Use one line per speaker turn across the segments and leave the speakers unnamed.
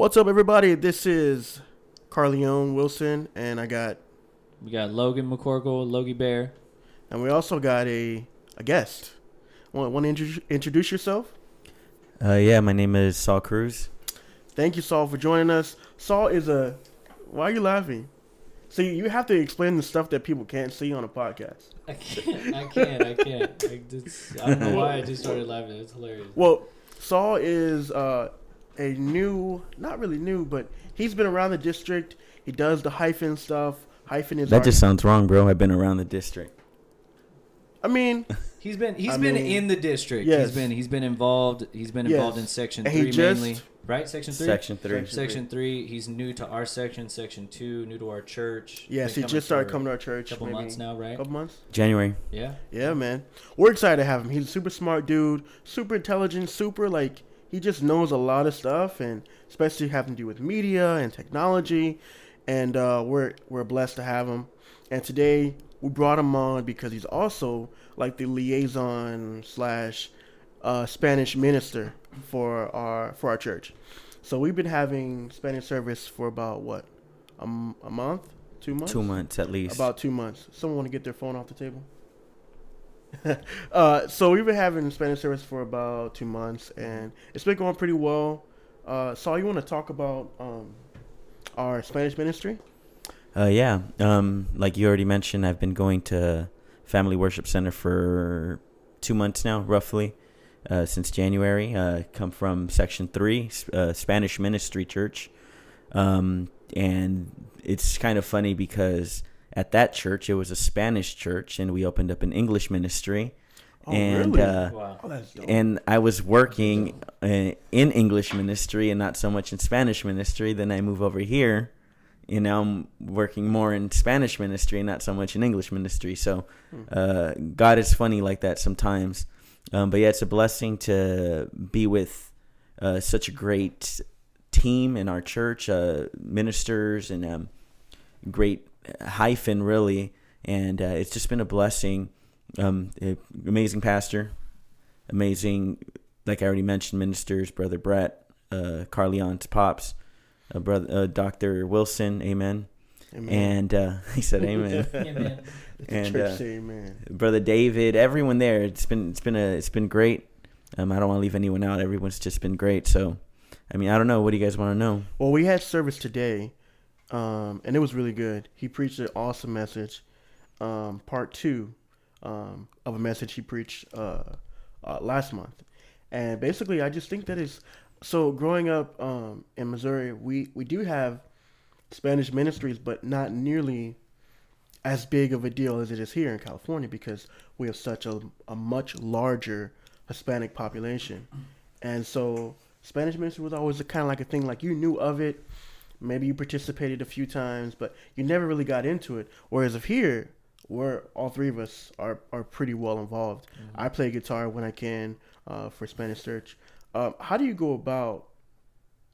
What's up, everybody? This is Carleone Wilson, and I got,
We got Logan McCorkle, Logie Bear.
and we also got a a guest. Want, want to intro- introduce yourself?
Uh, yeah, my name is Saul Cruz.
Thank you, Saul, for joining us. Saul is a. Why are you laughing? See, you have to explain the stuff that people can't see on a podcast.
I can't. I can't. I can't. I, just, I don't know why I just started laughing. It's hilarious.
Well, Saul is uh, a new, not really new, but he's been around the district. He does the hyphen stuff. Hyphen is
That
our-
just sounds wrong, bro. I've been around the district.
I mean,
He's been he's
I
been
mean,
in the district.
yes.
He's been he's been involved. He's been
Yes.
involved in section
And
three
just-
mainly. Right, section three.
Section three.
Section-
Section three. He's new to our section. Section two, new to our church.
yes,
Been
he just started coming to our church.
a couple
maybe
months now, right?
couple months.
January.
Yeah.
Yeah, man. We're excited to have him. He's a super smart dude, super intelligent, super like he just knows a lot of stuff and especially having to do with media and technology. And uh, we're we're blessed to have him. And today we brought him on because he's also like the liaison slash uh, Spanish minister for our for our church. So we've been having Spanish service for about what a, m- a month, two months,
Two months at least.
about two months. Someone want to get their phone off the table? uh, so we've been having Spanish service for about two months, and it's been going pretty well. Uh, Saul, you want to talk about um, our Spanish ministry?
Uh, yeah. Um, like you already mentioned, I've been going to Family Worship Center for two months now, roughly, uh, since January. Uh, come from Section Three, uh, Spanish Ministry Church, um, and it's kind of funny because at that church it was a Spanish church, and we opened up an English ministry.
Oh,
and
really?
uh,
Wow.
oh,
and I was working uh, in English ministry and not so much in Spanish ministry. Then I move over here, and now I'm working more in Spanish ministry and not so much in English ministry. So
Hmm.
uh, God is funny like that sometimes. Um, but yeah, it's a blessing to be with uh, such a great team in our church, uh, ministers, and um, great hyphen really. And uh, it's just been a blessing. Um, amazing pastor, amazing, like I already mentioned, ministers, Brother Brett, uh, Carleon's pops, uh, brother uh, Doctor Wilson, Amen,
Amen.
and uh, he said Amen.
Amen.
and,
church
uh,
amen.
Brother David, everyone there. It's been it's been a it's been great. Um, I don't want to leave anyone out. Everyone's just been great. So, I mean, I don't know. What do you guys want to know?
Well, we had service today, um, and it was really good. He preached an awesome message. Um, part two um, of a message he preached uh, uh, last month, and basically, I just think that is so. Growing up um, in Missouri, we we do have Spanish ministries, but not nearly as big of a deal as it is here in California because we have such a, a much larger Hispanic population. And so Spanish ministry was always kind of like a thing, like you knew of it, maybe you participated a few times, but you never really got into it. Whereas of here, we're all three of us are, are pretty well involved. I play guitar when I can uh, for Spanish church. Um, how do you go about,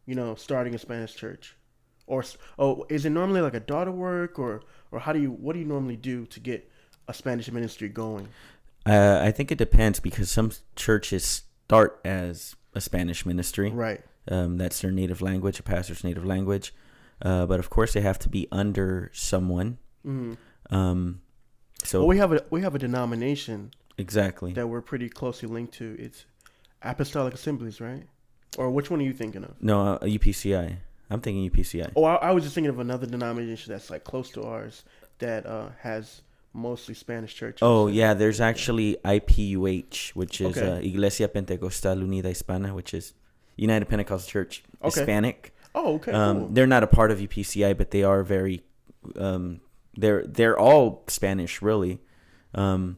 you know, starting a Spanish church? Or oh, is it normally like a daughter work, or or how do you what do you normally do to get a Spanish ministry going?
Uh, I think it depends because some churches start as a Spanish ministry.
Right.
Um, that's their native language, a pastor's native language. Uh, but of course, they have to be under someone.
hmm
Um, so
Well, we have a we have a denomination
exactly.
that we're pretty closely linked to. It's Apostolic Assemblies, right? Or which one are you thinking of?
No, uh, UPCI. I'm thinking UPCI.
Oh, I, I was just thinking of another denomination that's like close to ours that uh, has mostly Spanish churches.
Oh yeah, there's actually IPUH, which is
Okay.
uh, Iglesia Pentecostal Unida Hispana, which is United Pentecostal Church
Okay.
Hispanic.
Oh, okay,
Um,
cool.
They're not a part of UPCI, but they are very. Um, they're they're all Spanish, really. Um,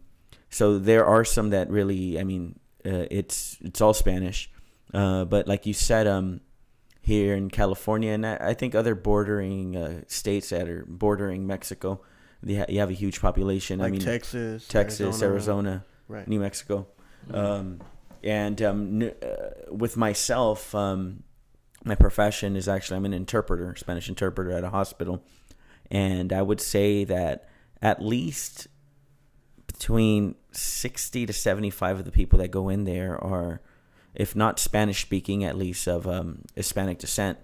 so there are some that really, I mean, uh, it's it's all Spanish. Uh, but like you said, um, here in California, and I, I think other bordering uh, states that are bordering Mexico, ha- you have a huge population.
like
I mean,
Texas,
Texas, Arizona,
right?
New Mexico.
Mm-hmm.
Um, and um, n- uh, with myself, um, my profession is actually I'm an interpreter, Spanish interpreter at a hospital, and I would say that at least between sixty to seventy-five of the people that go in there are, if not Spanish speaking, at least of um, Hispanic descent.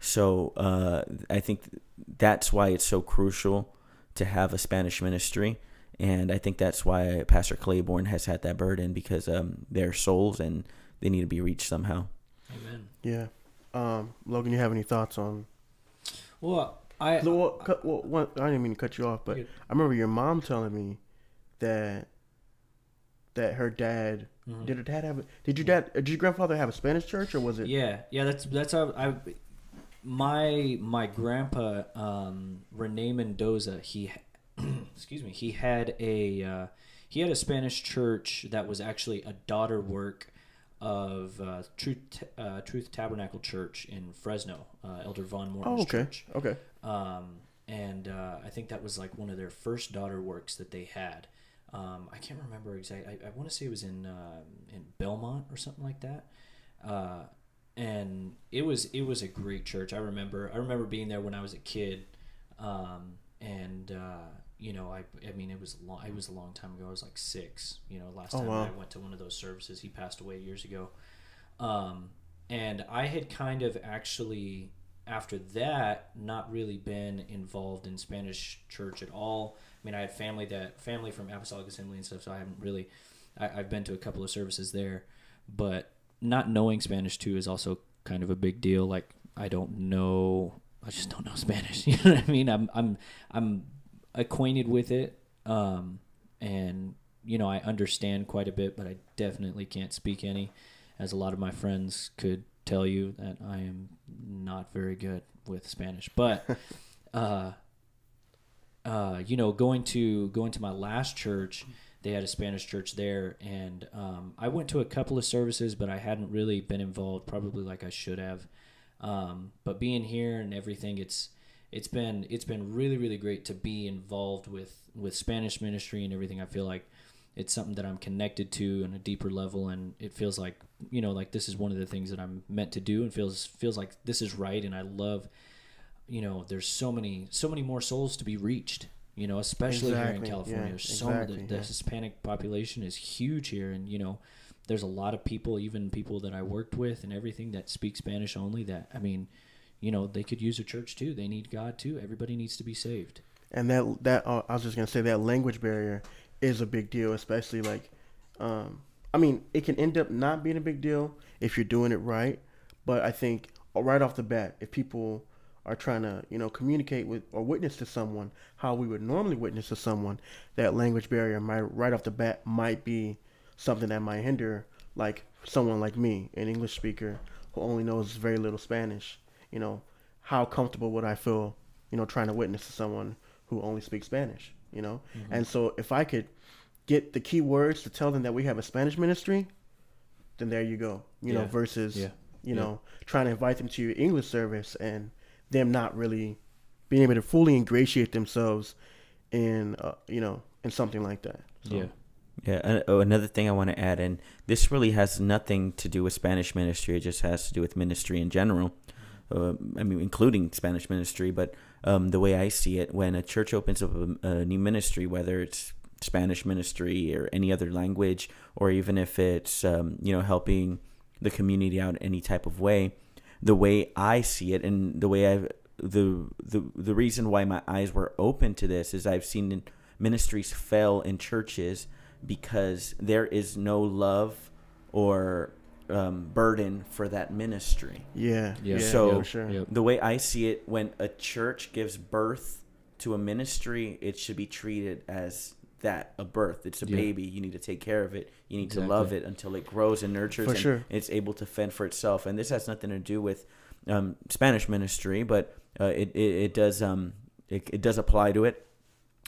So uh, I think that's why it's so crucial to have a Spanish ministry. And I think that's why Pastor Claiborne has had that burden because um, they're souls and they need to be reached somehow.
Amen.
Yeah. Um, Logan, you have any thoughts on?
Well, I
Well, well, cut- well, one- I didn't mean to cut you off, but
Good.
I remember your mom telling me that that her dad
Mhm.
did her dad have a, did your dad did your grandfather have a Spanish church or was it?
Yeah, yeah, that's that's how I. My my grandpa um, Rene Mendoza. He, excuse me. He had a uh, he had a Spanish church that was actually a daughter work of uh, Truth uh, Truth Tabernacle Church in Fresno, uh, Elder Von Morton's
Oh, okay.
church.
Okay.
Um, and uh, I think that was like one of their first daughter works that they had. Um, I can't remember exactly. I, I want to say it was in um in Belmont or something like that. Uh, and it was it was a great church. I remember I remember being there when I was a kid. Um, and uh, you know I I mean it was a long it was a long time ago. I was like six. You know last
Oh,
time
wow.
I went to one of those services. He passed away years ago. Um, and I had kind of actually after that not really been involved in Spanish church at all. I mean, I had family that family from Apostolic Assembly and stuff, so I haven't really. I, I've been to a couple of services there, but not knowing Spanish too is also kind of a big deal. Like I don't know, I just don't know Spanish. You know what I mean? I'm I'm I'm acquainted with it, um, and you know I understand quite a bit, but I definitely can't speak any. As a lot of my friends could tell you that I am not very good with Spanish, but uh, uh, you know, going to going to my last church, they had a Spanish church there, and um, I went to a couple of services, but I hadn't really been involved, probably like I should have. Um, but being here and everything, it's it's been it's been really really great to be involved with with Spanish ministry and everything. I feel like it's something that I'm connected to on a deeper level, and it feels like you know like this is one of the things that I'm meant to do, and feels feels like this is right, and I love you know there's so many so many more souls to be reached you know especially here in california
yeah,
there's so
exactly,
the, the
yeah.
hispanic population is huge here and you know there's a lot of people even people that i worked with and everything that speak spanish only that i mean you know they could use a church too. They need god too. Everybody needs to be saved.
And that that uh, I was just gonna say that language barrier is a big deal, especially like, um, I mean, it can end up not being a big deal if you're doing it right, but I think right off the bat, if people are trying to you know communicate with or witness to someone how we would normally witness to someone, that language barrier might right off the bat might be something that might hinder like someone like me, an English speaker who only knows very little Spanish. You know, how comfortable would I feel, you know, trying to witness to someone who only speaks Spanish, you know? And so if I could get the key words to tell them that we have a Spanish ministry, then there you go. You know, versus
Yeah.
you
Yeah.
know, trying to invite them to your English service and them not really being able to fully ingratiate themselves in uh, you know, in something like that. So,
yeah
Yeah. and- Oh, another thing I want to add, and this really has nothing to do with Spanish ministry. It just has to do with ministry in general. Uh, I mean, including Spanish ministry. But um, the way I see it, when a church opens up a, a new ministry, whether it's Spanish ministry or any other language, or even if it's um, you know helping the community out in any type of way, the way I see it, and the way I've the the the reason why my eyes were open to this is I've seen ministries fail in churches because there is no love or um, burden for that ministry.
Yeah.
Yeah.
Yeah.
So-
for sure.
Yep.
The way I see it, when a church gives birth to a ministry, it should be treated as that a birth. It's a
Yeah.
baby. You need to take care of it. You need
Exactly.
to love it until it grows and nurtures
For
and
sure.
it's able to fend for itself. And this has nothing to do with um, Spanish ministry, but uh, it, it it does um it, it does apply to it.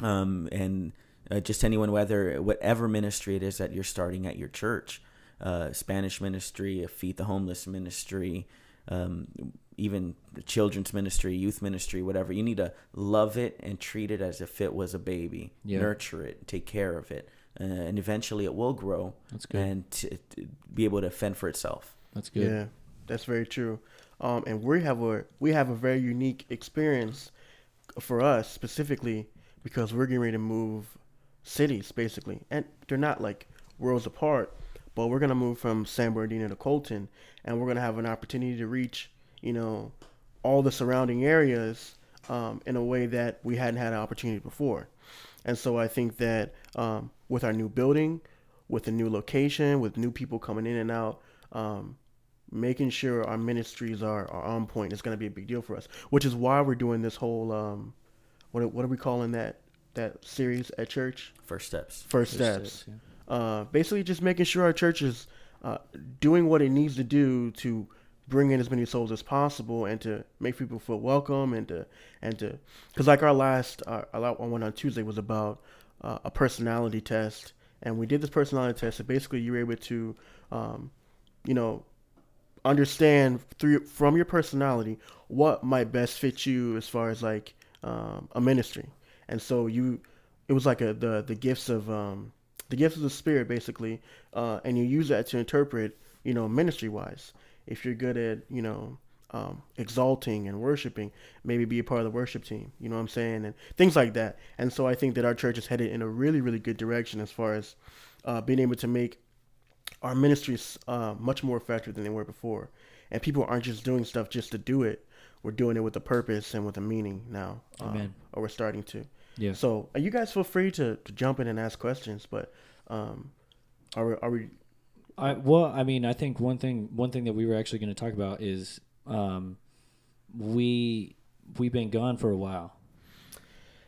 Um, and uh, just anyone, whether whatever ministry it is that you're starting at your church, uh, Spanish ministry, a feed the homeless ministry, um, even the children's ministry, youth ministry, whatever. You need to love it and treat it as if it was a baby.
Yeah.
Nurture it, take care of it, uh, and eventually it will grow
that's good
and t- t- be able to fend for itself.
that's good
Yeah, that's very true. Um, and we have a we have a very unique experience for us specifically because we're getting ready to move cities basically, and they're not like worlds apart, but we're gonna move from San Bernardino to Colton, and we're gonna have an opportunity to reach you know all the surrounding areas um, in a way that we hadn't had an opportunity before. And so I think that um, with our new building, with a new location, with new people coming in and out, um, making sure our ministries are, are on point is going to be a big deal for us. Which is why we're doing this whole um, what what are we calling that that series at church?
First steps.
First,
First
steps.
steps,
Uh, basically, just making sure our church is uh, doing what it needs to do to bring in as many souls as possible and to make people feel welcome and to and to because like our last uh, our one on Tuesday was about uh, a personality test. And we did this personality test and basically you were able to um, you know understand through from your personality what might best fit you as far as like um, a ministry. And so you it was like a the the gifts of um, the gifts of the spirit basically uh, and you use that to interpret you know ministry wise if you're good at you know um, exalting and worshiping, maybe be a part of the worship team. You know what I'm saying, and things like that. And so I think that our church is headed in a really, really good direction as far as uh, being able to make our ministries uh, much more effective than they were before. And people aren't just doing stuff just to do it. We're doing it with a purpose and with a meaning now. Um,
Amen.
or we're starting to.
Yeah.
So uh, you guys feel free to, to jump in and ask questions, but um, are we, are we
I well, I mean, I think one thing one thing that we were actually going to talk about is um, we we've been gone for a while.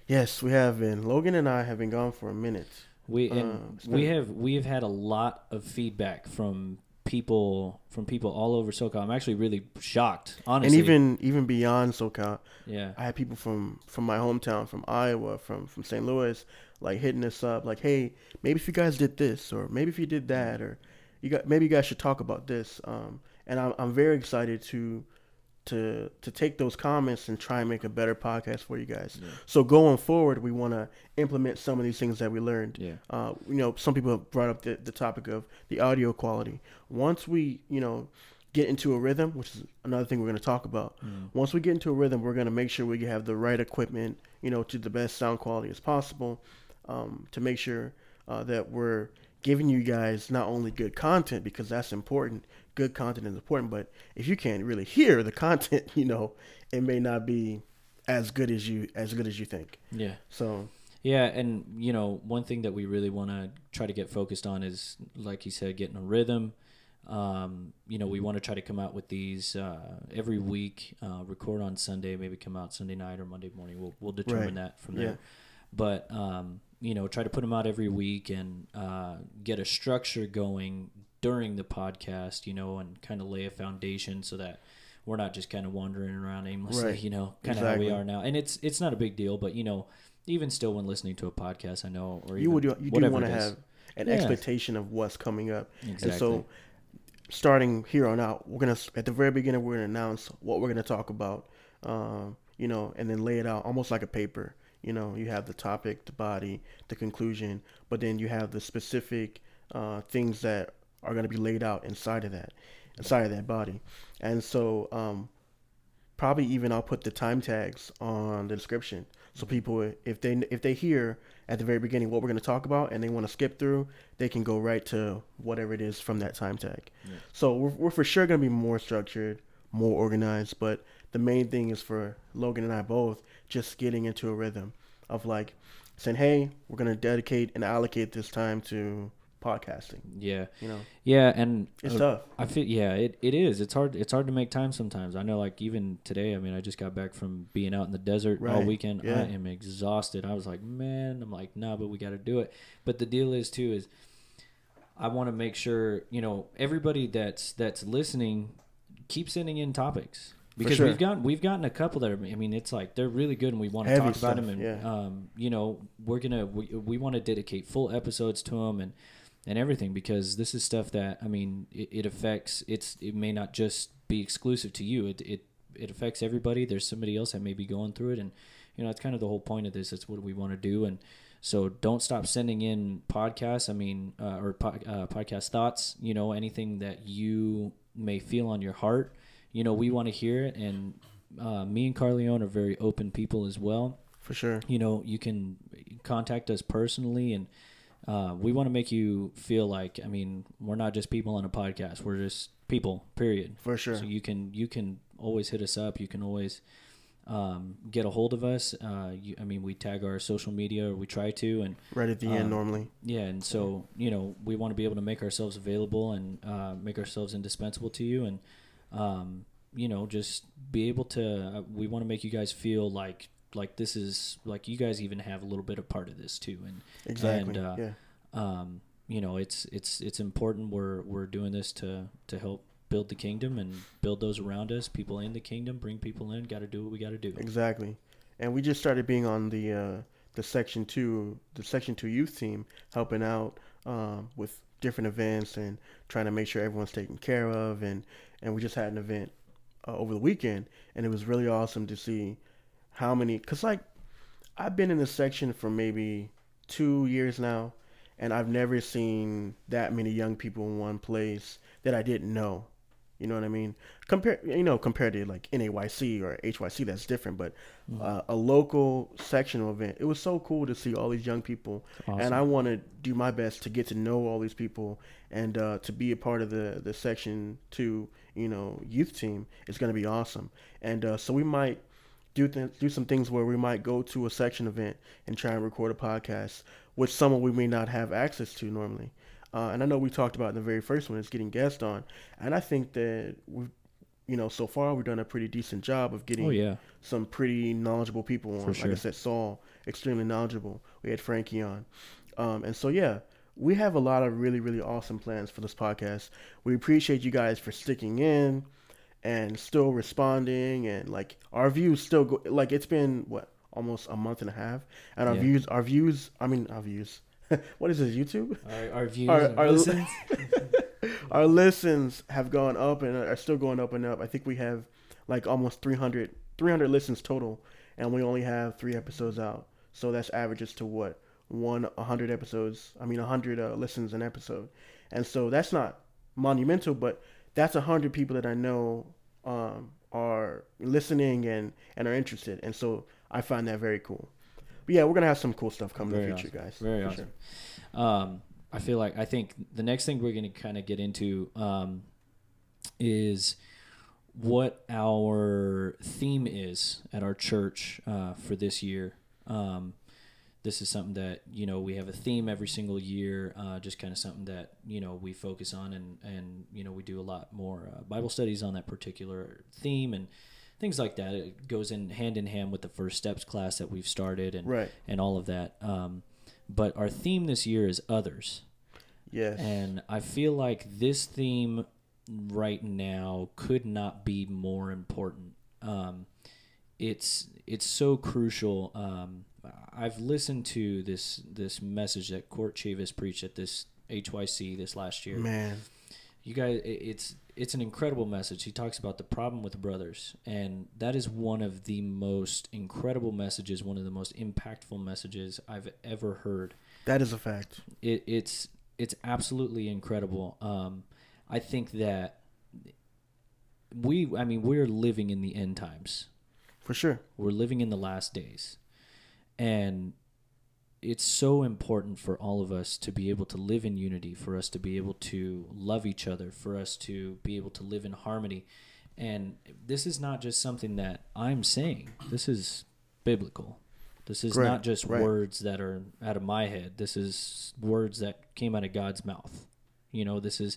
Yes, we have been. Logan and I have been gone for a minute.
We and
Uh,
we have we have had a lot of feedback from people from people all over SoCal. I'm actually really shocked, honestly.
And even even beyond SoCal,
yeah,
I had people from from my hometown, from Iowa, from from St. Louis, like hitting us up, like, "Hey, maybe if you guys did this, or maybe if you did that, or you got maybe you guys should talk about this." Um, and I'm I'm very excited to to to take those comments and try and make a better podcast for you guys.
Yeah.
So going forward, we want to implement some of these things that we learned.
yeah,
Uh, you know, some people have brought up the, the topic of the audio quality. Once we, you know, get into a rhythm, which is another thing we're going to talk about.
Mm.
Once we get into a rhythm, we're going to make sure we have the right equipment, you know, to the best sound quality as possible, um, to make sure uh, that we're giving you guys not only good content because that's important. Good content is important, but if you can't really hear the content, you know, it may not be as good as you as good as you think.
yeah.
So
Yeah, and you know, one thing that we really want to try to get focused on is, like you said, getting a rhythm. Um, you know, we want to try to come out with these uh, every week. Uh, record on Sunday, maybe come out Sunday night or Monday morning. We'll we'll determine
Right.
that from
Yeah.
there. But um, you know, try to put them out every week and uh, get a structure going during the podcast. You know, and kind of lay a foundation so that we're not just kind of wandering around aimlessly.
Right.
You know, kind of how we are now. And it's it's not a big deal, but you know even still when listening to a podcast i know or
you would you do want to have an
Yeah.
expectation of what's coming up.
exactly
And so, starting here on out, we're gonna at the very beginning we're gonna announce what we're gonna talk about, um, you know, and then lay it out almost like a paper. You know, you have the topic, the body, the conclusion, but then you have the specific uh, things that are gonna be laid out inside of that, inside of that body, and so um, probably even I'll put the time tags on the description. So people, if they if they hear at the very beginning what we're going to talk about and they want to skip through, they can go right to whatever it is from that time tag.
Yeah.
So we're, we're for sure going to be more structured, more organized. But the main thing is for Logan and I both just getting into a rhythm of like saying, "Hey, we're going to dedicate and allocate this time to podcasting."
yeah
You know,
yeah and
it's
uh,
tough.
i feel yeah it, it is it's hard it's hard to make time sometimes i know like even today i mean i just got back from being out in the desert all weekend
Yeah.
i am exhausted i was like man i'm like nah but we got to do it but the deal is too is i want to make sure you know everybody that's that's listening keep sending in topics because
sure.
we've gotten we've gotten a couple that are I mean it's like they're really good and we want to
Heavy
talk about them and
yeah.
um you know we're gonna we, we want to dedicate full episodes to them and and everything because this is stuff that I mean it, it affects it's it may not just be exclusive to you. It it it affects everybody. There's somebody else that may be going through it. And you know it's kind of the whole point of this. It's what we want to do. And so don't stop sending in podcasts. I mean uh, or po- uh, podcast thoughts you know anything that you may feel on your heart. You know we want to hear it. And uh, me and Carleone are very open people as well.
For sure.
you know you can contact us personally and uh, we want to make you feel like i mean we're not just people on a podcast we're just people period
For sure.
so you can you can always hit us up. You can always um, get a hold of us. Uh, you, I mean, we tag our social media, or we try to, and
right at the end
Um,
normally.
yeah, and so you know we want to be able to make ourselves available and uh, make ourselves indispensable to you, and um, you know just be able to. Uh, we want to make you guys feel like like this is like you guys even have a little bit of part of this too, and
Exactly.
and, uh,
yeah.
um, you know it's it's it's important. We're we're doing this to to help build the kingdom and build those around us, people in the kingdom, bring people in. Got to do what we got to do.
Exactly. And we just started being on the uh, the section two the section two youth team, helping out um, with different events and trying to make sure everyone's taken care of. And and we just had an event uh, over the weekend, and it was really awesome to see how many. Cause like I've been in this section for maybe two years now, and I've never seen that many young people in one place that I didn't know. You know what I mean? Compare, you know, compared to like NAYC or HYC, that's different. But uh, a local sectional event, it was so cool to see all these young people, and I want to do my best to get to know all these people and uh, to be a part of the the section two, you know, youth team. It's going to be awesome, and uh, so we might do th- do some things where we might go to a section event and try and record a podcast with someone we may not have access to normally. Uh, and I know we talked about in the very first one is getting guests on, and I think that we, you know, so far we've done a pretty decent job of getting
Oh yeah,
some pretty knowledgeable people on.
For
Like I said, Saul, extremely knowledgeable. We had Frankie on. Um, and so, yeah, we have a lot of really, really awesome plans for this podcast. We appreciate you guys for sticking in and still responding. And like our views still go, like it's been what, almost a month and a half. And our
Yeah.
views, our views, I mean, our views. what is this, YouTube?
our, our views,
Our- our-
listens.
our listens have gone up and are still going up and up. I think we have like almost 300, 300 listens total, and we only have three episodes out. So that's averages to what one one hundred episodes. I mean, hundred uh, listens an episode, and so that's not monumental, but that's a hundred people that I know um, are listening and and are interested, and so I find that very cool. But yeah, we're gonna have some cool stuff coming in the future,
awesome.
guys.
Very awesome.
sure.
Um, I feel like I think the next thing we're going to kind of get into um, is what our theme is at our church uh, for this year. Um, this is something that you know we have a theme every single year, uh, just kind of something that you know we focus on, and and you know we do a lot more uh, Bible studies on that particular theme and things like that. It goes in hand in hand with the first steps class that we've started, and
Right.
and all of that. Um, but our theme this year is others,
Yes.
and I feel like this theme right now could not be more important. Um, it's it's so crucial. Um, I've listened to this this message that Court Chavis preached at this HYC this last year
Man.
you guys it's it's an incredible message he talks about the problem with brothers and that is one of the most incredible messages one of the most impactful messages i've ever heard
That is a fact.
it, it's it's absolutely incredible um i think that we i mean we're living in the end times
For sure.
we're living in the last days. And it's so important for all of us to be able to live in unity, for us to be able to love each other, for us to be able to live in harmony. And this is not just something that I'm saying, this is biblical. This is not just
right.
words that are out of my head. This is words that came out of God's mouth. You know, this is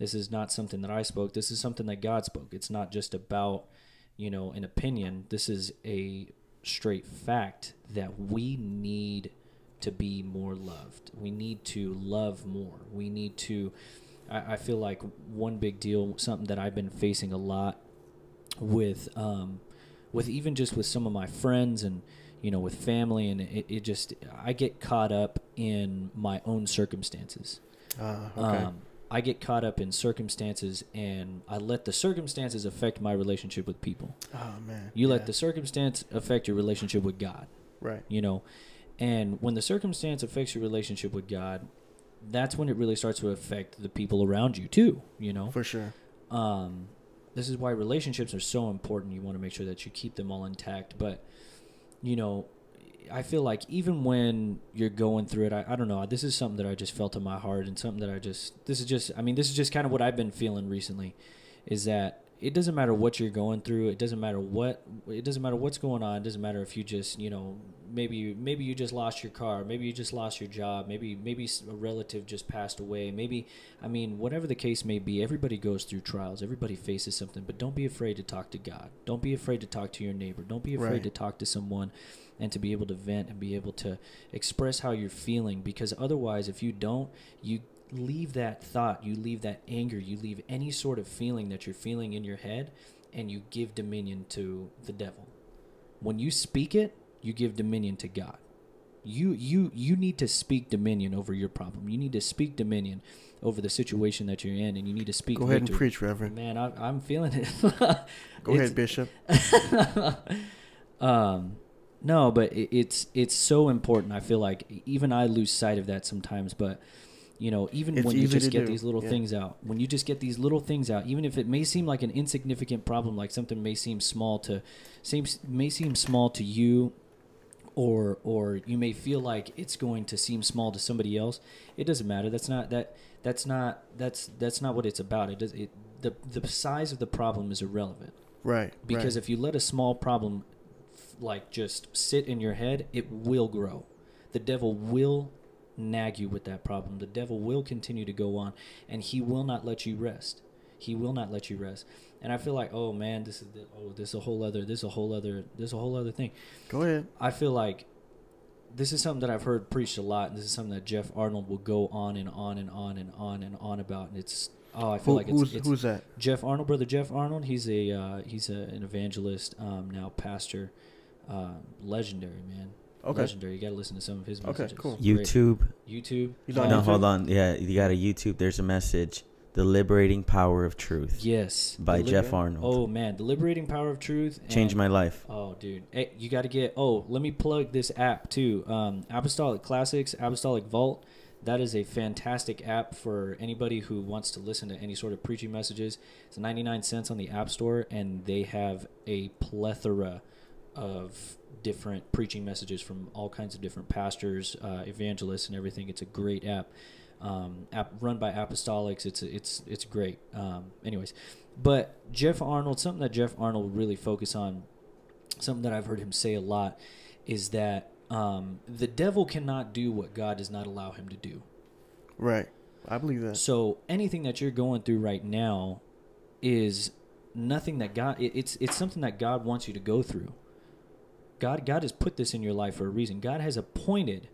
this is not something that I spoke. This is something that God spoke. It's not just about, you know, an opinion. This is a straight fact that we need to be more loved. We need to love more. We need to. I, I feel like one big deal, something that I've been facing a lot with, um, with even just with some of my friends and you know with family, and it, it just I get caught up in my own circumstances.
Uh, okay.
Um, I get caught up in circumstances, and I let the circumstances affect my relationship with people.
oh man.
You
Yeah.
let the circumstance affect your relationship with God,
right.
you know. And when the circumstance affects your relationship with God, that's when it really starts to affect the people around you too, you know.
For sure.
Um, this is why relationships are so important. You want to make sure that you keep them all intact. But, you know, I feel like even when you're going through it, I, I don't know. This is something that I just felt in my heart and something that I just, this is just, I mean, this is just kind of what I've been feeling recently is that it doesn't matter what you're going through. It doesn't matter what it doesn't matter what's going on. It doesn't matter if you just you know maybe maybe you just lost your car. Maybe you just lost your job. Maybe maybe a relative just passed away. Maybe I mean whatever the case may be. Everybody goes through trials. Everybody faces something. But don't be afraid to talk to God. Don't be afraid to talk to your neighbor. Don't be afraid
Right.
to talk to someone and to be able to vent and be able to express how you're feeling because otherwise if you don't you leave that thought you leave that anger you leave any sort of feeling that you're feeling in your head and you give dominion to the devil when you speak it you give dominion to god you you you need to speak dominion over your problem you need to speak dominion over the situation that you're in and you need to speak
Go ahead and
victory.
preach, Reverend.
man I, i'm feeling it
Go ahead, Bishop.
um no but it, it's it's so important i feel like even i lose sight of that sometimes but you know even
It's
when you just get
do,
these little
yeah.
things out when you just get these little things out even if it may seem like an insignificant problem like something may seem small to seems may seem small to you or or you may feel like it's going to seem small to somebody else it doesn't matter that's not that that's not that's that's not what it's about it does it the the size of the problem is irrelevant
Right.
because
right.
if you let a small problem like just sit in your head it will grow the devil will nag you with that problem the devil will continue to go on and he will not let you rest he will not let you rest and i feel like oh man this is the, oh this is a whole other this is a whole other this is a whole other thing
Go ahead.
I feel like this is something that I've heard preached a lot, and this is something that Jeff Arnold will go on and on and on and on and on about. And it's oh, I feel
Who,
like it's,
who's
it's
who's that?
Jeff Arnold, brother Jeff Arnold. He's a uh, he's a, an evangelist um, now, pastor, uh, legendary man.
Okay.
legendary. You got to listen to some of his messages.
Okay,
messages.
cool.
Great.
YouTube.
YouTube.
He's on
no,
YouTube?
hold on. Yeah, you got a YouTube. There's a message. The liberating power of truth
Yes.
by
The
Jeff Arnold.
Oh man, the liberating power of truth.
Changed my life.
Oh, dude. Hey, you got to get. Oh, let me plug this app too. Um, Apostolic Classics, Apostolic Vault. That is a fantastic app for anybody who wants to listen to any sort of preaching messages. It's 99 cents on the App Store, and they have a plethora of different preaching messages from all kinds of different pastors, uh, evangelists, and everything. It's a great app. Um, app run by Apostolics. It's it's it's great. Um, anyways, but Jeff Arnold, something that Jeff Arnold really focus on, something that I've heard him say a lot, is that um, the devil cannot do what God does not allow him to do.
Right. I believe that.
So anything that you're going through right now is nothing that God. It, it's it's something that God wants you to go through. God God has put this in your life for a reason. God has appointed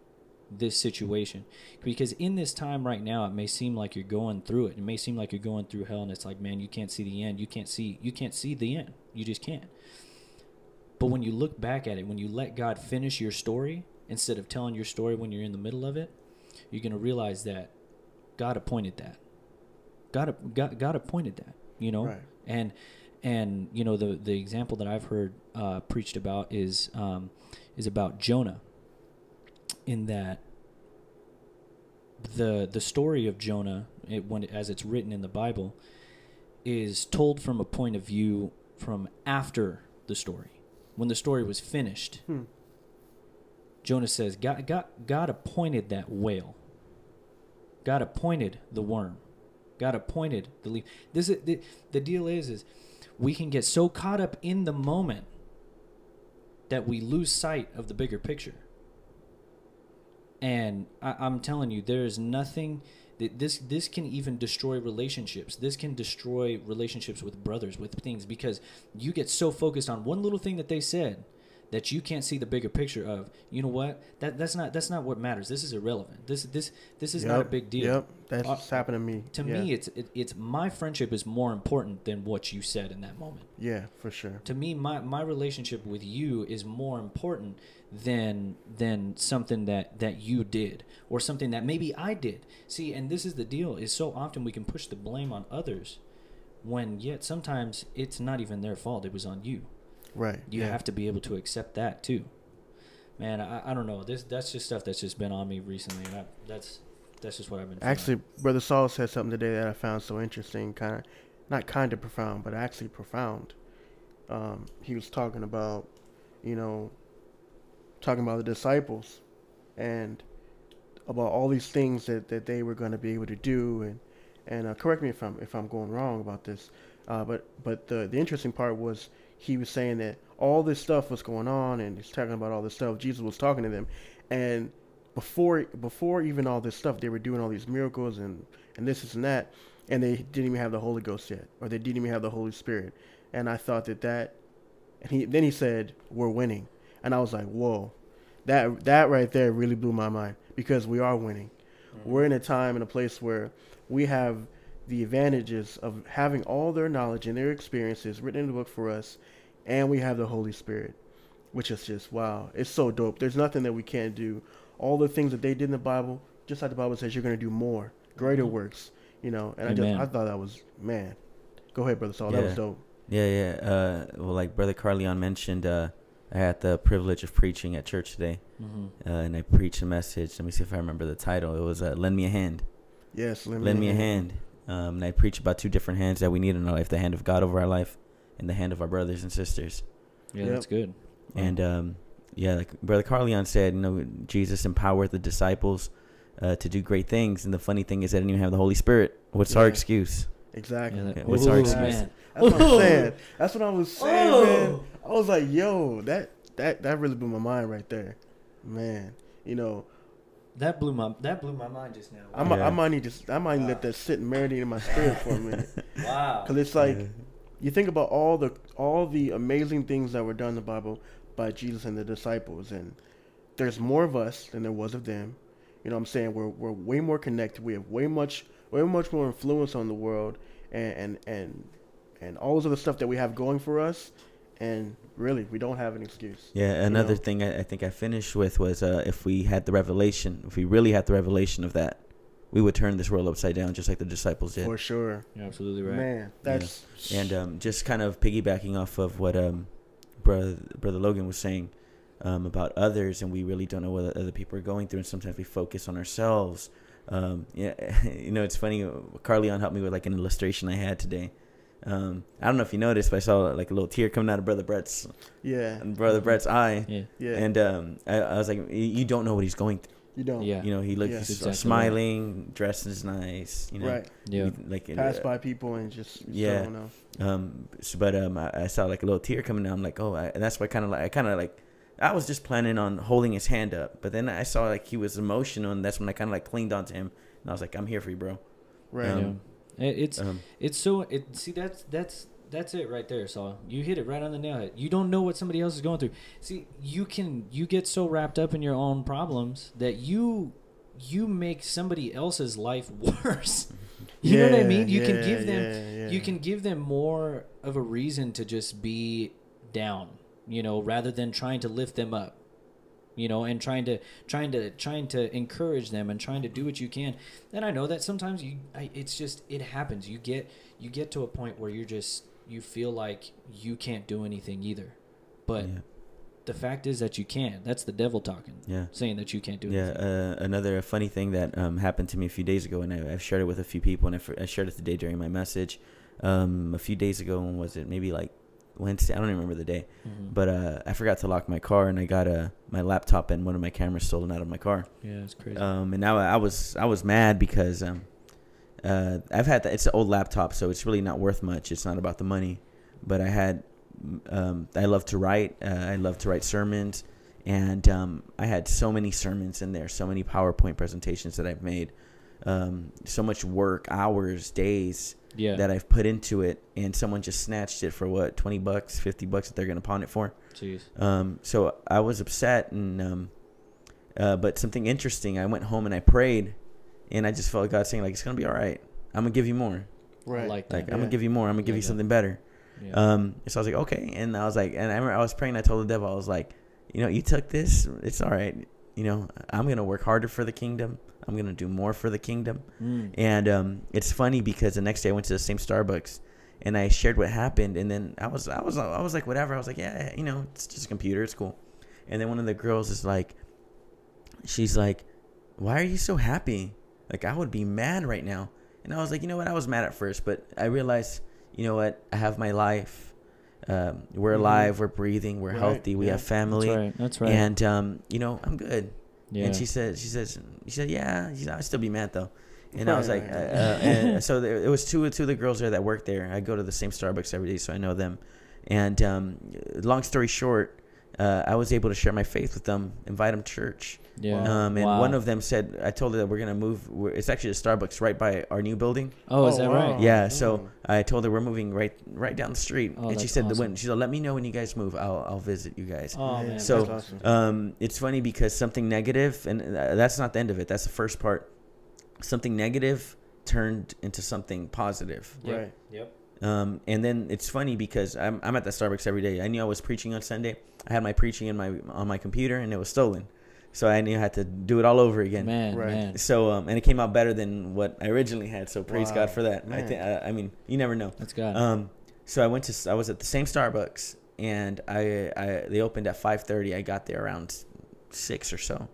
this situation. Because in this time right now it may seem like you're going through it. It may seem like you're going through hell and it's like man you can't see the end. You can't see you can't see the end. You just can't. But when you look back at it when you let god finish your story instead of telling your story when you're in the middle of it you're going to realize that god appointed that. God god, god appointed that you know?
Right.
and and you know the the example that I've heard uh, preached about is um, is about Jonah. In that the the story of Jonah, it, when as it's written in the Bible, is told from a point of view from after the story, when the story was finished.
Hmm.
Jonah says, God, God, God appointed that whale. God appointed the worm. God appointed the leaf. This is the, the deal is is we can get so caught up in the moment that we lose sight of the bigger picture. And I, I'm telling you, there is nothing that this this can even destroy relationships. This can destroy relationships with brothers, with things, because you get so focused on one little thing that they said that you can't see the bigger picture of. You know what? That that's not that's not what matters. This is irrelevant. This this this is not a big deal.
Yep. That's
Uh,
happened to me.
To
yeah.
me, it's it, it's my friendship is more important than what you said in that moment.
Yeah, for sure.
To me, my, my relationship with you is more important than than something that that you did or something that maybe I did. See, and this is the deal: is so often we can push the blame on others, when yet sometimes it's not even their fault. It was on you.
Right.
You
yeah.
have to be able to accept that too. Man, I, I don't know. This that's just stuff that's just been on me recently, and I, that's that's just what I've been. feeling.
Actually, Brother Saul said something today that I found so interesting, kind of, not kind of profound, but actually profound. Um, he was talking about, you know, talking about the disciples, and about all these things that, that they were going to be able to do, and and uh, correct me if I'm if I'm going wrong about this, Uh, but but the the interesting part was he was saying that all this stuff was going on, and he's talking about all this stuff. Jesus was talking to them, and before before even all this stuff, they were doing all these miracles and and this, this and that, and they didn't even have the Holy Ghost yet, or they didn't even have the Holy Spirit. And I thought that that, and he then he said, "We're winning," and I was like, "Whoa." That that right there really blew my mind because we are winning. Mm-hmm. We're in a time and a place where we have the advantages of having all their knowledge and their experiences written in the book for us, and we have the Holy Spirit, which is just wow. It's so dope. There's nothing that we can't do. All the things that they did in the Bible, just like the Bible says, you're going to do more, greater works. You know, and I just I thought that was man. Go ahead, brother Saul. That was dope.
Yeah, yeah. Uh, well, like Brother Carleon mentioned, uh, I had the privilege of preaching at church today,
Mm-hmm.
uh, and I preached a message. Let me see if I remember the title. It was uh, "Lend Me a Hand."
Yes, lend,
Lend me a hand. Um, and I preach about two different hands that we need in our life: the hand of God over our life, and the hand of our brothers and sisters.
Yeah,
Yep.
that's good.
And um, yeah, like Brother Carleon said, you know, Jesus empowered the disciples uh, to do great things. And the funny thing is, they didn't even have the Holy Spirit. What's our excuse?
Exactly.
Yeah, that-
What's our excuse?
man.
That's what I'm saying. That's what I was saying,
Oh.
man. I was like, yo, that that that really blew my mind right there, man. You know,
That blew my that blew my mind just now.
I might
Yeah.
I might need to I might let that sit and marinate in my spirit for a minute,
wow.
because it's like you think about all the all the amazing things that were done in the Bible by Jesus and the disciples, and there's more of us than there was of them. You know what I'm saying? We're we're way more connected. We have way much way much more influence on the world and and and, and all this other stuff that we have going for us. And really, we don't have an excuse.
Yeah, another
know?
thing I, I think I finished with was uh, if we had the revelation, if we really had the revelation of that, we would turn this world upside down, just like the disciples did.
For sure.
You're absolutely right.
Man, that's
And um, just kind of piggybacking off of what um, brother brother Logan was saying um, about others, and we really don't know what other people are going through, and sometimes we focus on ourselves. Um, yeah, you know, it's funny. Carleon helped me with like an illustration I had today. Um, I don't know if you noticed, but I saw like a little tear coming out of brother Brett's
yeah, and
brother Brett's eye,
Yeah.
yeah.
and um, I, I was like, you don't know what he's going through.
you don't.
Yeah.
You know, he looks
Yeah.
he's
Exactly right.
smiling, dresses nice. You know,
Right.
Yeah.
you- like
Pass
uh,
by people and just you
Yeah.
Don't know.
Um, s- but um, I, I saw like a little tear coming down. I'm like, oh, I, and that's why kind of like I kind of like I was just planning on holding his hand up, but then I saw like he was emotional, and that's when I kind of like clinged onto him, and I was like, I'm here for you, bro.
Right.
Um,
yeah. It- It's
Um,
it's so it see that's that's that's it right there Saul. you hit it right on the nail head. You don't know what somebody else is going through. See you can you get so wrapped up in your own problems that you you make somebody else's life worse. You know what i mean? You can give them
yeah, yeah.
you can give them more of a reason to just be down you know rather than trying to lift them up you know and trying to trying to trying to encourage them and trying to do what you can. And i know that sometimes you I, it's just it happens. You get you get to a point where you're just you feel like you can't do anything either. But
yeah,
the fact is that you can. That's the devil talking.
Yeah.
saying that you can't do
Yeah,
anything.
uh, another funny thing that um, happened to me a few days ago, and I, I've shared it with a few people, and I, I shared it today during my message. Um, a few days ago, when was it? Maybe like Wednesday. I don't even remember the day,
Mhm.
but uh, I forgot to lock my car, and I got uh, my laptop and one of my cameras stolen out of my car.
yeah it's crazy
Um, and now I was I was mad because um, uh, I've had that. It's an old laptop, so it's really not worth much. It's not about the money, but I had um, I love to write. Uh, I love to write sermons, and um, I had so many sermons in there, so many PowerPoint presentations that I've made, um, so much work, hours, days
yeah
that I've put into it, and someone just snatched it for what twenty bucks, fifty bucks that they're gonna pawn it for.
Jeez.
Um, so I was upset, and um, uh, but something interesting. I went home and I prayed, and I just felt God saying like, "It's gonna be all right. I'm gonna give you more.
Right.
I like that
Like I'm gonna give you more. I'm gonna give
Yeah,
you
yeah.
something better."
yeah.
Um, so I was like, "Okay," and I was like, and I remember I was praying. I told the devil, I was like, "You know, you took this. It's all right. You know, I'm gonna work harder for the kingdom. I'm gonna do more for the kingdom."
Mm.
And um, it's funny because the next day I went to the same Starbucks and I shared what happened. And then I was, I was, I was like, whatever. I was like, yeah, you know, it's just a computer. It's cool. And then one of the girls is like, she's like, why are you so happy? Like I would be mad right now. And I was like, you know what? I was mad at first, but I realized, you know what? I have my life. Um, we're
Mhm.
alive. We're breathing. We're
Right,
healthy. We
yeah.
have family.
That's right. That's right.
And um, you know, I'm good.
Yeah.
And she said, she says, she said, yeah, she said, I'd still be mad though. And I was like, uh,
Right.
uh, and so there, it was two two of the girls there that work there. I go to the same Starbucks every day, so I know them. And um, long story short, uh, I was able to share my faith with them, invite them to church.
yeah.
Um, and
Wow.
one of them said, I told her that we're gonna move. We're, it's actually a Starbucks right by our new building.
Oh, is
Oh,
that
wow.
right?
Yeah,
Oh.
so I told her we're moving right right down the street,
Oh,
and she said
awesome.
when she said let me know when you guys move, I'll I'll visit you guys.
Oh man.
So,
that's awesome.
Um, it's funny because something negative, and uh, that's not the end of it. That's the first part. Something negative turned into something positive.
Yep.
Right.
Yep.
Um, and then it's funny because I'm, I'm at the Starbucks every day. I knew I was preaching on Sunday. I had my preaching in my on my computer, and it was stolen. So I knew I had to do it all over again.
Man,
Right.
man.
So um, and it came out better than what I originally had. So praise
Wow.
God for that. I think. I, I mean, you never know.
That's God.
Um, so I went to I was at the same Starbucks, and I, I they opened at five thirty. I got there around six or so.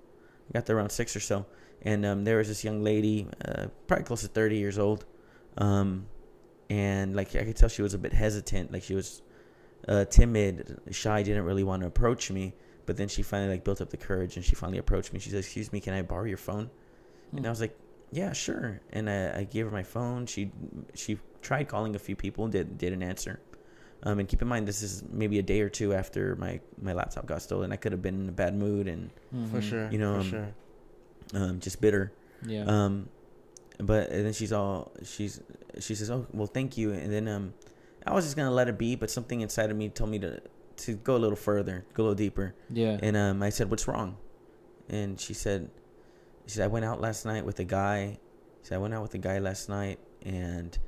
I got there around six or so, and um, there was this young lady, uh, probably close to thirty years old, um, and like I could tell she was a bit hesitant, like she was uh, timid, shy, didn't really want to approach me. But then she finally like built up the courage, and she finally approached me. She said, "Excuse me, can I borrow your phone?" And I was like, "Yeah, sure." And I, I gave her my phone. She she tried calling a few people, did didn't answer. Um, and keep in mind, this is maybe a day or two after my my laptop got stolen. I could have been in a bad mood and
For
Mhm.
sure.
You know,
For
um,
sure.
um, just bitter.
Yeah.
Um, but and then she's all she's she says, "Oh, well, thank you." And then um, I was just gonna let it be, but something inside of me told me to to go a little further, go a little deeper.
yeah.
And um, I said, "What's wrong?" And she said, "She said I went out last night with a guy. She said I went out with a guy last night, and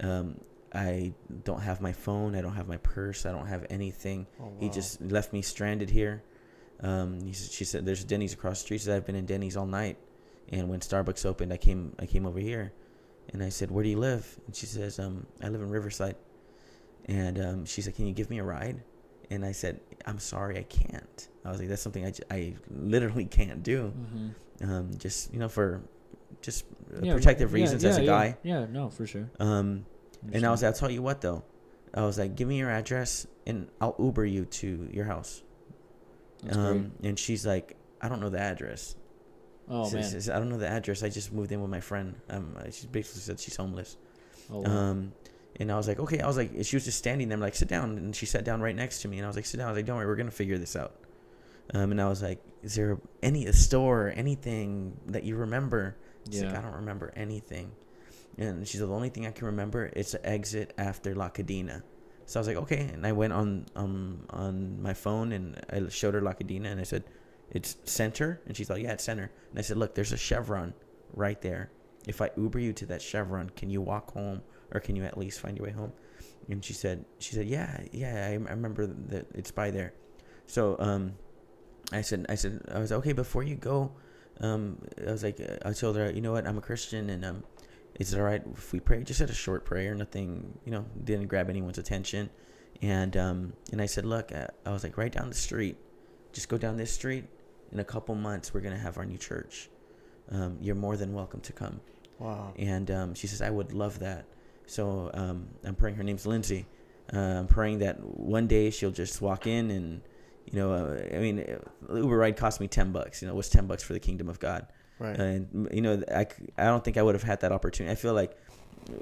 um, I don't have my phone. I don't have my purse. I don't have anything.
Oh,
He just left me stranded here." Um, he, she said, "There's Denny's across the street." She said, "I've been in Denny's all night, and when Starbucks opened, I came I came over here." And I said, "Where do you live?" And she says, um, "I live in Riverside." And um, she said, "Can you give me a ride?" And I said, "I'm sorry, I can't." I was like, "That's something I, j- I literally can't do."
Mhm.
Um, just you know, for just uh,
Yeah,
protective
yeah,
reasons
yeah,
as a guy.
Yeah, no, for sure.
Um, and I was like, "I'll tell you what, though." I was like, "Give me your address, and I'll Uber you to your house."
That's
um, and she's like, "I don't know the address."
Oh
She
man.
says, I don't know the address. I just moved in with my friend. Um, she basically said she's homeless.
Oh, wow.
Um, and I was like, okay. I was like, she was just standing there, I'm like, sit down. And she sat down right next to me. And I was like, sit down. I was like, don't worry, we're gonna figure this out. Um, and I was like, is there any a store or anything that you remember? She's like,
Yeah.
I don't remember anything. And she said, the only thing I can remember is the exit after La Cadena. So I was like, okay. And I went on um on my phone and I showed her La Cadena and I said, it's center. And she's like, yeah, it's center. And I said, look, there's a Chevron right there. If I Uber you to that Chevron, can you walk home or can you at least find your way home? And she said, she said, yeah, yeah, I, I remember that it's by there. So um, I said, I said, I was okay. Before you go, um, I was like, uh, I told her, you know what, I'm a Christian, and um, is it all right if we pray? Just said a short prayer, nothing, you know, didn't grab anyone's attention, and um, and I said, look, uh, I was like, right down the street, just go down this street. In a couple months, we're gonna have our new church. Um, you're more than welcome to come.
Wow.
And um, she says, I would love that. So um, I'm praying. Her name's Lindsay. Uh, I'm praying that one day she'll just walk in and, you know, uh, I mean, uh, Uber ride cost me ten bucks. You know, what's ten bucks for the kingdom of God?
Right.
And you know, I, I don't think I would have had that opportunity. I feel like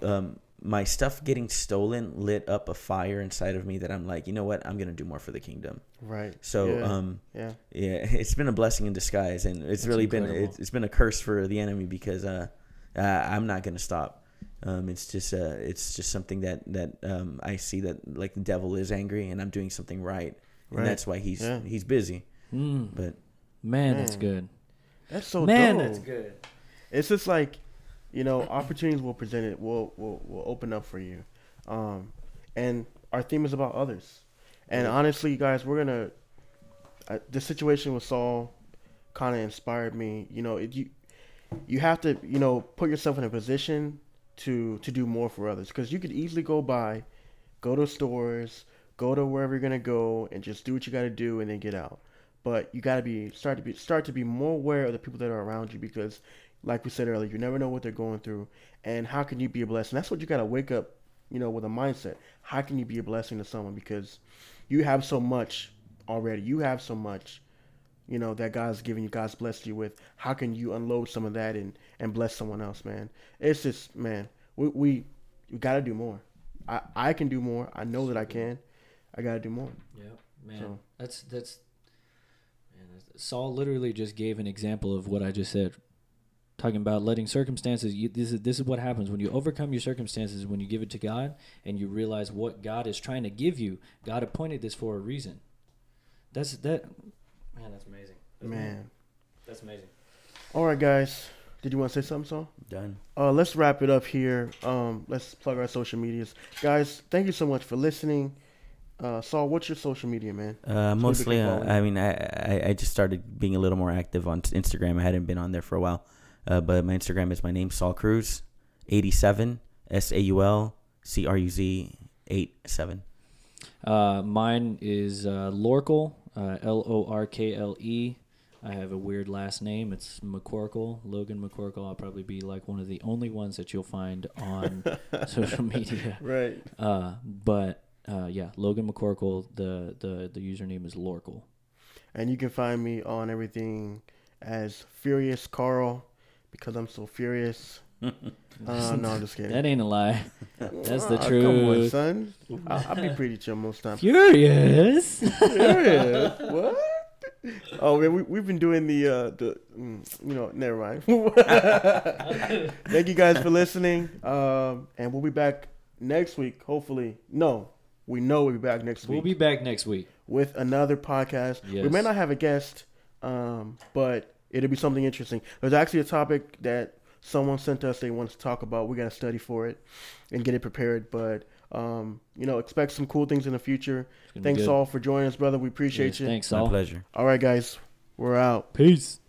um, my stuff getting stolen lit up a fire inside of me that I'm like, you know what, I'm gonna do more for the kingdom.
right.
So
yeah.
um,
yeah.
yeah, it's been a blessing in disguise, and it's
That's
really been it's, it's been a curse for the enemy because uh, uh I'm not gonna stop. Um, it's just uh, it's just something that that um, I see that like the devil is angry, and I'm doing something right, and
Right.
that's why he's
Yeah.
he's busy.
Mm,
But
man, that's good.
That's so
man,
dope.
that's good.
It's just like, you know, opportunities will present it. Will will will open up for you, um, and our theme is about others. And
Right.
honestly, guys, we're gonna. Uh, the situation with Saul kind of inspired me. You know, it, you you have to you know put yourself in a position to to do more for others because you could easily go by, go to stores, go to wherever you're gonna go, and just do what you got to do and then get out. But you got to be start to be start to be more aware of the people that are around you because, like we said earlier, you never know what they're going through, and how can you be a blessing? That's what you got to wake up, you know, with a mindset. How can you be a blessing to someone because you have so much already. You have so much you know that God's given you, God's blessed you with. How can you unload some of that and and bless someone else, man? It's just man, we we, we got to do more. I I can do more. I know that I can. I got to do more.
Yeah, man.
So-
That's that's. Man, that's- Saul literally just gave an example of what I just said, talking about letting circumstances. You, this is this is what happens when you overcome your circumstances. When you give it to God and you realize what God is trying to give you. God appointed this for a reason. That's that. Man, that's amazing. That's
Man.
that's amazing.
All right, guys. Did you want to say something, Saul?
Done.
Uh, let's wrap it up here. Um, let's plug our social medias, guys. Thank you so much for listening. Uh, Saul, what's your social media, man?
Uh, mostly, uh, I mean, I, I I just started being a little more active on Instagram. I hadn't been on there for a while, uh, but my Instagram is my name Saul Cruz, eighty seven S A U L C R U Z eight seven.
Uh, mine is uh, Lorkle, uh, L O R K L E. I have a weird last name. It's McCorkle, Logan McCorkle. I'll probably be like one of the only ones that you'll find on social media.
Right.
Uh, but uh, yeah, Logan McCorkle. The the the username is Lorkle.
And you can find me on everything as Furious Carl because I'm so furious. uh, no, I'm just kidding.
That ain't a lie. That's the
Ah, Come on,
truth.
son. I'll, I'll be pretty chill most time.
Furious.
Furious? what? Oh man, we we've been doing the uh the mm, you know never mind. Thank you guys for listening, um, and we'll be back next week. Hopefully, no, we know we'll be back next week.
we'll be back next week.
with another podcast. We may not have a guest, um, but it'll be something interesting. There's actually a topic that someone sent us they want to talk about. We got to study for it and get it prepared. But um, you know, expect some cool things in the future.
It's gonna be
Thanks all for joining us, brother. We appreciate
Yes,
you.
Thanks,
all.
My
pleasure.
All right, guys, we're out.
Peace.